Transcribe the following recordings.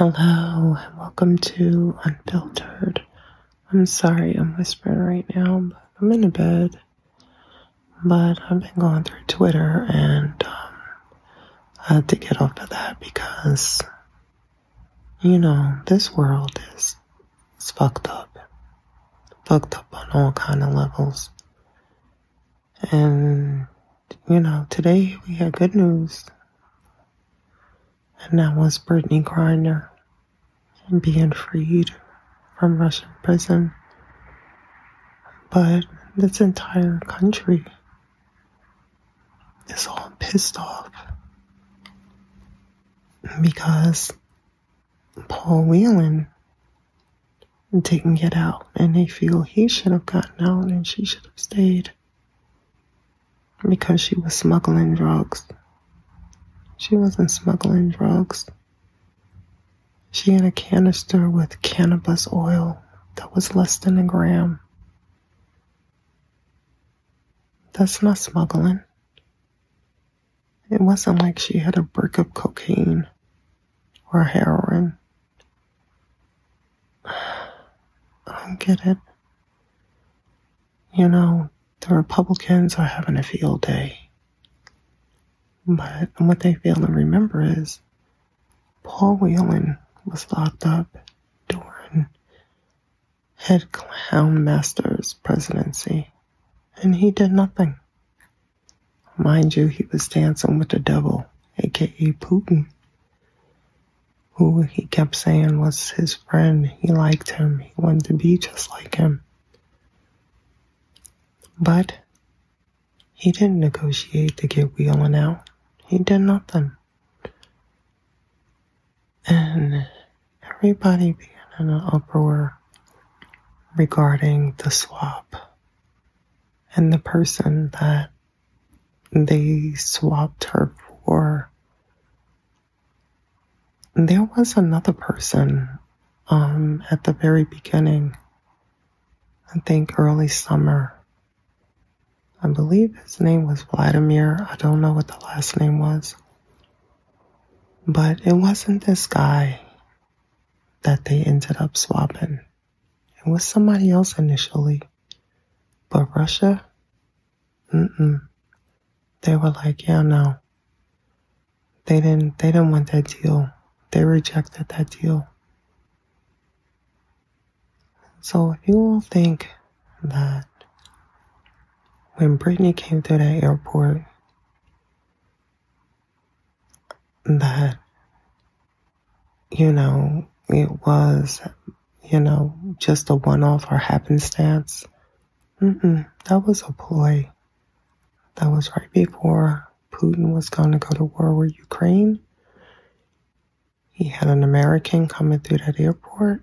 Hello, and welcome to Unfiltered. I'm sorry I'm whispering right now, but I'm in a bed. But I've been going through Twitter and um, I had to get off of that because, you know, this world is, is fucked up. Fucked up on all kind of levels. And, you know, today we had good news. And that was Brittney Griner being freed from Russian prison. But this entire country is all pissed off because Paul Whelan didn't get out and they feel he should have gotten out and she should have stayed because she was smuggling drugs. She wasn't smuggling drugs. She had a canister with cannabis oil that was less than a gram. That's not smuggling. It wasn't like she had a brick of cocaine or heroin. I don't get it. You know, the Republicans are having a field day. But what they fail to remember is Paul Whelan was locked up during head Houndmaster's presidency, and he did nothing. Mind you, he was dancing with the devil, aka Putin, who he kept saying was his friend. He liked him, he wanted to be just like him. But he didn't negotiate to get Whelan out. He did nothing. And everybody began in an uproar regarding the swap and the person that they swapped her for. There was another person um, at the very beginning, I think early summer, I believe his name was Vladimir. I don't know what the last name was. But it wasn't this guy that they ended up swapping. It was somebody else initially. But Russia, mm-mm. They were like, yeah, no. They didn't, they didn't want that deal. They rejected that deal. So you all think that when Brittney came through that airport that, you know, it was, you know, just a one off or happenstance. Mm-mm, that was a ploy. That was right before Putin was going to go to war with Ukraine. He had an American coming through that airport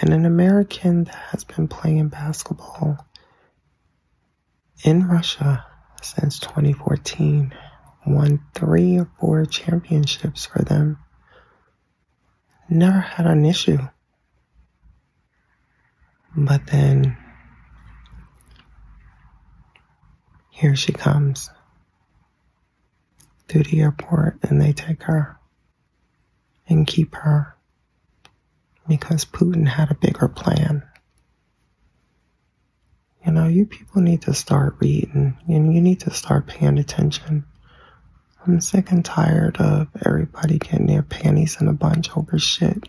and an American that has been playing basketball in Russia since 2014, won three or four championships for them. Never had an issue. But then here she comes through the airport and they take her and keep her because Putin had a bigger plan. You know, you people need to start reading and you need to start paying attention. I'm sick and tired of everybody getting their panties in a bunch over shit.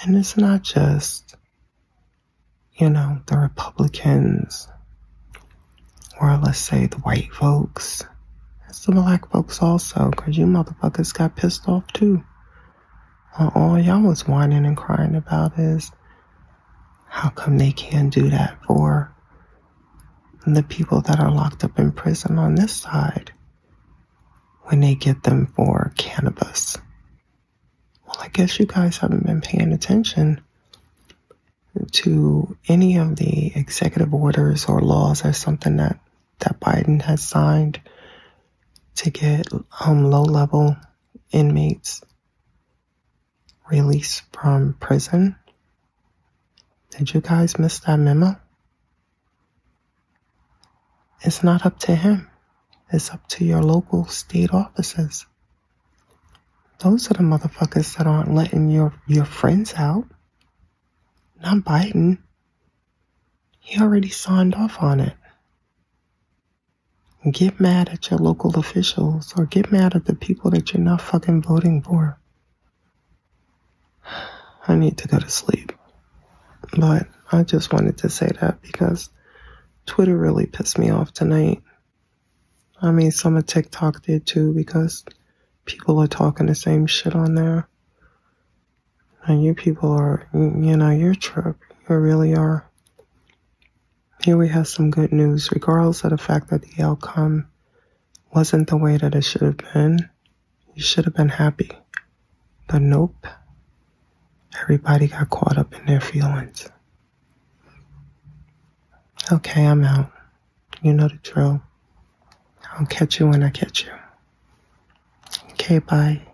And it's not just, you know, the Republicans or let's say the white folks. It's the black folks also, because you motherfuckers got pissed off too. Uh, all y'all was whining and crying about is how come they can't do that for the people that are locked up in prison on this side when they get them for cannabis? Well, I guess you guys haven't been paying attention to any of the executive orders or laws or something that, that Biden has signed to get um, low level inmates released from prison did you guys miss that memo? It's not up to him. It's up to your local state offices. Those are the motherfuckers that aren't letting your, your friends out. Not Biden. He already signed off on it. Get mad at your local officials or get mad at the people that you're not fucking voting for. I need to go to sleep. But I just wanted to say that because Twitter really pissed me off tonight. I mean, some of TikTok did too because people are talking the same shit on there. And you people are, you know, you're trip. You really are. Here we have some good news, regardless of the fact that the outcome wasn't the way that it should have been. You should have been happy. But nope. Everybody got caught up in their feelings. Okay, I'm out. You know the drill. I'll catch you when I catch you. Okay, bye.